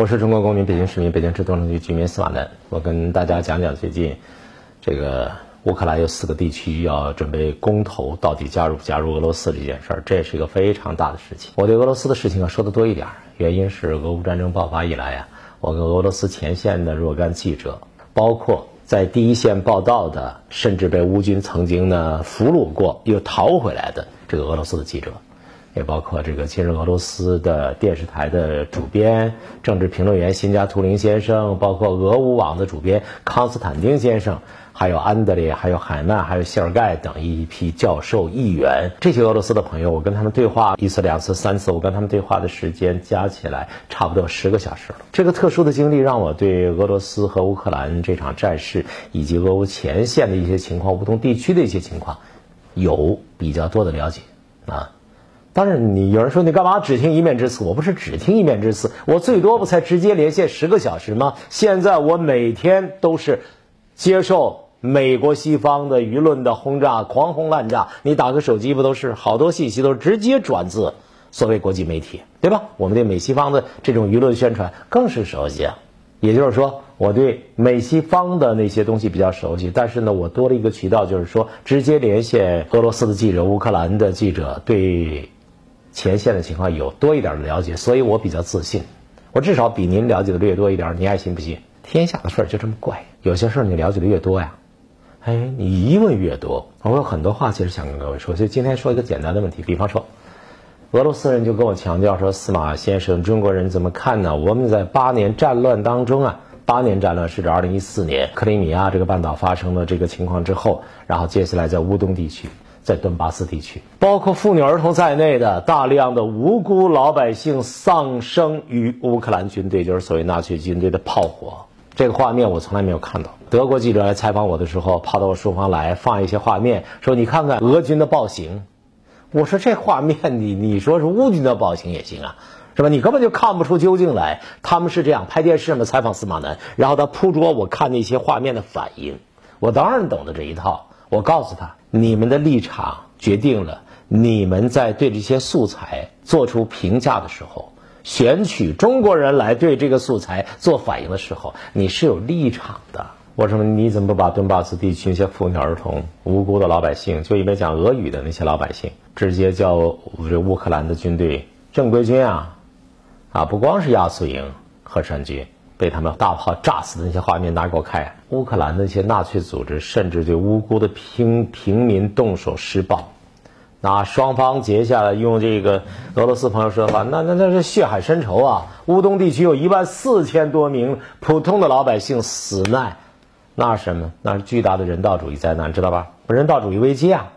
我是中国公民、北京市民、北京市东城区居民司马南。我跟大家讲讲最近这个乌克兰有四个地区要准备公投，到底加入不加入俄罗斯这件事儿，这也是一个非常大的事情。我对俄罗斯的事情要说的多一点，原因是俄乌战争爆发以来呀，我跟俄罗斯前线的若干记者，包括在第一线报道的，甚至被乌军曾经呢俘虏过又逃回来的这个俄罗斯的记者。也包括这个今日俄罗斯的电视台的主编、政治评论员辛加图林先生，包括俄乌网的主编康斯坦丁先生，还有安德烈、还有海曼、还有谢尔盖等一批教授、议员，这些俄罗斯的朋友，我跟他们对话一次、两次、三次，我跟他们对话的时间加起来差不多十个小时了。这个特殊的经历让我对俄罗斯和乌克兰这场战事，以及俄乌前线的一些情况、不同地区的一些情况，有比较多的了解啊。当然，你有人说你干嘛只听一面之词？我不是只听一面之词，我最多不才直接连线十个小时吗？现在我每天都是接受美国西方的舆论的轰炸，狂轰滥炸。你打个手机不都是好多信息都直接转自所谓国际媒体，对吧？我们对美西方的这种舆论宣传更是熟悉啊。也就是说，我对美西方的那些东西比较熟悉，但是呢，我多了一个渠道，就是说直接连线俄罗斯的记者、乌克兰的记者对。前线的情况有多一点的了解，所以我比较自信。我至少比您了解的略多一点，你爱信不信？天下的事儿就这么怪，有些事儿你了解的越多呀，哎，你疑问越多。我有很多话其实想跟各位说，所以今天说一个简单的问题。比方说，俄罗斯人就跟我强调说：“司马先生，中国人怎么看呢？我们在八年战乱当中啊，八年战乱是指二零一四年克里米亚这个半岛发生了这个情况之后，然后接下来在乌东地区。”在顿巴斯地区，包括妇女儿童在内的大量的无辜老百姓丧生于乌克兰军队，就是所谓纳粹军队的炮火。这个画面我从来没有看到。德国记者来采访我的时候，跑到我书房来放一些画面，说你看看俄军的暴行。我说这画面你你说是乌军的暴行也行啊，是吧？你根本就看不出究竟来。他们是这样拍电视嘛，采访司马南，然后他扑捉我看那些画面的反应。我当然懂得这一套。我告诉他。你们的立场决定了你们在对这些素材做出评价的时候，选取中国人来对这个素材做反应的时候，你是有立场的。我说你怎么不把顿巴斯地区那些妇女儿童、无辜的老百姓，就因为讲俄语的那些老百姓，直接叫乌克兰的军队正规军啊？啊，不光是亚速营、和川军。被他们大炮炸死的那些画面拿给我看，乌克兰的那些纳粹组织甚至对无辜的平平民动手施暴，那双方结下了用这个俄罗斯朋友说的话，那那那是血海深仇啊！乌东地区有一万四千多名普通的老百姓死难，那是什么？那是巨大的人道主义灾难，知道吧？人道主义危机啊！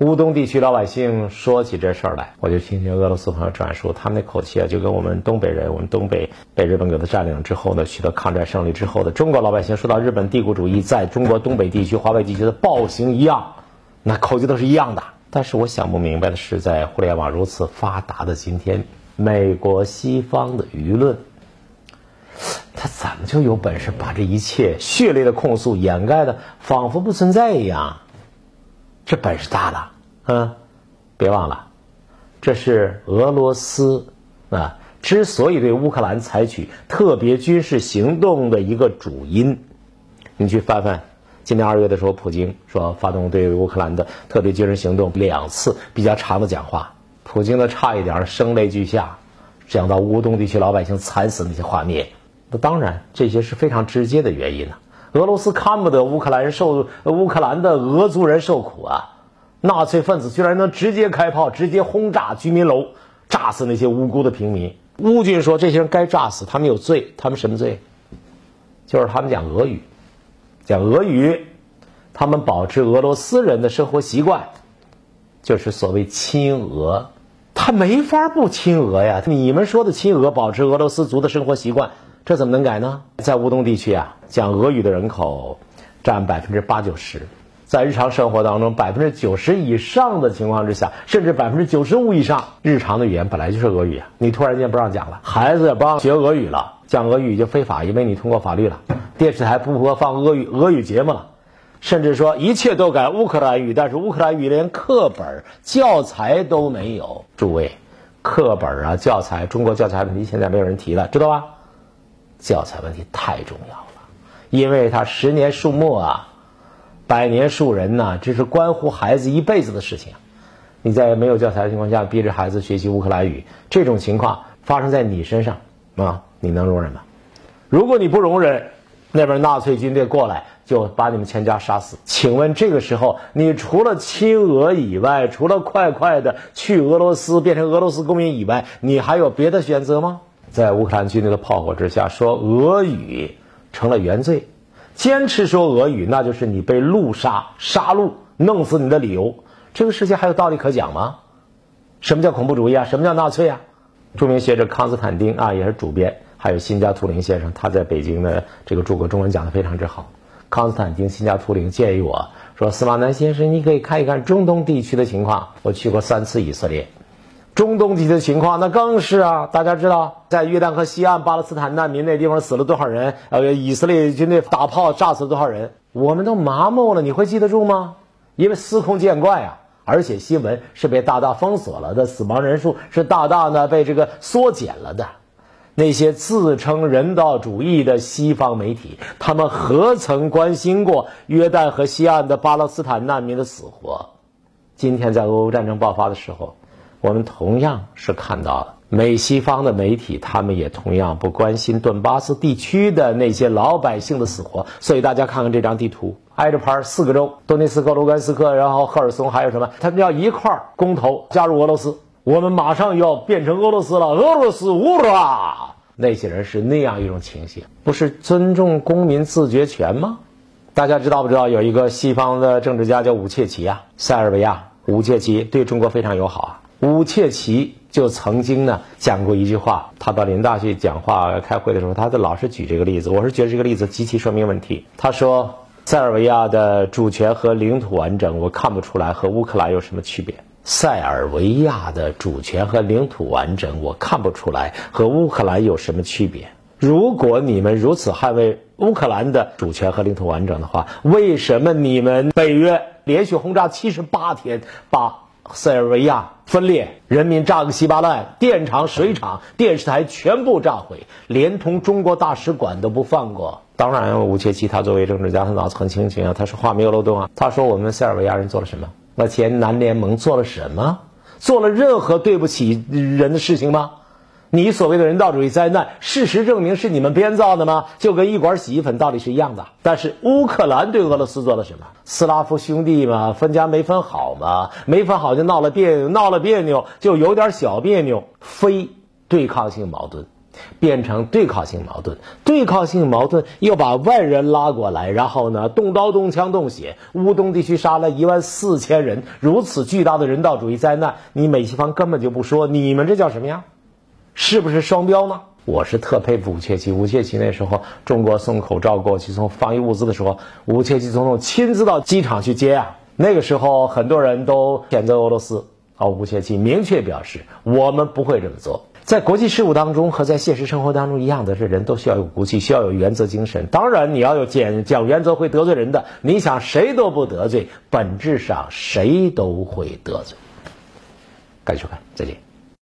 乌东地区老百姓说起这事儿来，我就听听俄罗斯朋友转述，他们那口气啊，就跟我们东北人，我们东北被日本给他占领之后呢，取得抗战胜利之后的中国老百姓说到日本帝国主义在中国东北地区、华北地区的暴行一样，那口气都是一样的。但是我想不明白的是，在互联网如此发达的今天，美国西方的舆论，他怎么就有本事把这一切血泪的控诉掩盖的仿佛不存在一样？这本事大了，嗯，别忘了，这是俄罗斯啊之所以对乌克兰采取特别军事行动的一个主因。你去翻翻，今年二月的时候，普京说发动对乌克兰的特别军事行动两次比较长的讲话，普京的差一点声泪俱下，讲到乌东地区老百姓惨死那些画面。那当然，这些是非常直接的原因了。俄罗斯看不得乌克兰受乌克兰的俄族人受苦啊！纳粹分子居然能直接开炮，直接轰炸居民楼，炸死那些无辜的平民。乌军说这些人该炸死，他们有罪，他们什么罪？就是他们讲俄语，讲俄语，他们保持俄罗斯人的生活习惯，就是所谓亲俄，他没法不亲俄呀！你们说的亲俄，保持俄罗斯族的生活习惯。这怎么能改呢？在乌东地区啊，讲俄语的人口占百分之八九十，在日常生活当中，百分之九十以上的情况之下，甚至百分之九十五以上，日常的语言本来就是俄语啊。你突然间不让讲了，孩子也不让学俄语了，讲俄语就非法，因为你通过法律了。电视台不播放俄语俄语节目了，甚至说一切都改乌克兰语，但是乌克兰语连课本教材都没有。诸位，课本啊教材，中国教材问题现在没有人提了，知道吧？教材问题太重要了，因为它十年树木啊，百年树人呐，这是关乎孩子一辈子的事情。你在没有教材的情况下逼着孩子学习乌克兰语，这种情况发生在你身上啊，你能容忍吗？如果你不容忍，那边纳粹军队过来就把你们全家杀死。请问这个时候，你除了亲俄以外，除了快快的去俄罗斯变成俄罗斯公民以外，你还有别的选择吗？在乌克兰军队的炮火之下，说俄语成了原罪，坚持说俄语，那就是你被戮杀、杀戮、弄死你的理由。这个世界还有道理可讲吗？什么叫恐怖主义啊？什么叫纳粹啊？著名学者康斯坦丁啊，也是主编，还有辛加图灵先生，他在北京的这个诸葛中文讲的非常之好。康斯坦丁、辛加图灵建议我说：“司马南先生，你可以看一看中东地区的情况。我去过三次以色列，中东地区的情况那更是啊！大家知道，在约旦河西岸巴勒斯坦难民那地方死了多少人？呃，以色列军队打炮炸死了多少人？我们都麻木了，你会记得住吗？因为司空见惯啊。”而且新闻是被大大封锁了的，死亡人数是大大的被这个缩减了的。那些自称人道主义的西方媒体，他们何曾关心过约旦河西岸的巴勒斯坦难民的死活？今天在俄乌战争爆发的时候，我们同样是看到了。美西方的媒体，他们也同样不关心顿巴斯地区的那些老百姓的死活。所以大家看看这张地图，挨着牌四个州：顿涅斯克、卢甘斯克，然后赫尔松，还有什么？他们要一块儿公投加入俄罗斯。我们马上要变成俄罗斯了，俄罗斯乌拉！那些人是那样一种情形，不是尊重公民自决权吗？大家知道不知道有一个西方的政治家叫武切奇啊，塞尔维亚武切奇对中国非常友好啊。武切奇就曾经呢讲过一句话，他到林大去讲话开会的时候，他就老是举这个例子。我是觉得这个例子极其说明问题。他说，塞尔维亚的主权和领土完整，我看不出来和乌克兰有什么区别。塞尔维亚的主权和领土完整，我看不出来和乌克兰有什么区别。如果你们如此捍卫乌克兰的主权和领土完整的话，为什么你们北约连续轰炸七十八天，把？塞尔维亚分裂，人民炸个稀巴烂，电厂、水厂、电视台全部炸毁，连同中国大使馆都不放过。当然，吴切奇他作为政治家，他脑子很清醒啊，他说话没有漏洞啊。他说：“我们塞尔维亚人做了什么？那前南联盟做了什么？做了任何对不起人的事情吗？”你所谓的人道主义灾难，事实证明是你们编造的吗？就跟一管洗衣粉道理是一样的。但是乌克兰对俄罗斯做了什么？斯拉夫兄弟嘛，分家没分好嘛，没分好就闹了别扭，闹了别扭就有点小别扭，非对抗性矛盾变成对抗性矛盾，对抗性矛盾又把外人拉过来，然后呢，动刀动枪动血，乌东地区杀了一万四千人，如此巨大的人道主义灾难，你美西方根本就不说，你们这叫什么呀？是不是双标呢？我是特佩服武切奇。武切奇那时候，中国送口罩过去，送防疫物资的时候，武切奇总统亲自到机场去接啊。那个时候，很多人都谴责俄罗斯，啊，吴切奇明确表示，我们不会这么做。在国际事务当中和在现实生活当中一样的，这人都需要有骨气，需要有原则精神。当然，你要有讲讲原则会得罪人的。你想谁都不得罪，本质上谁都会得罪。感谢收看，再见。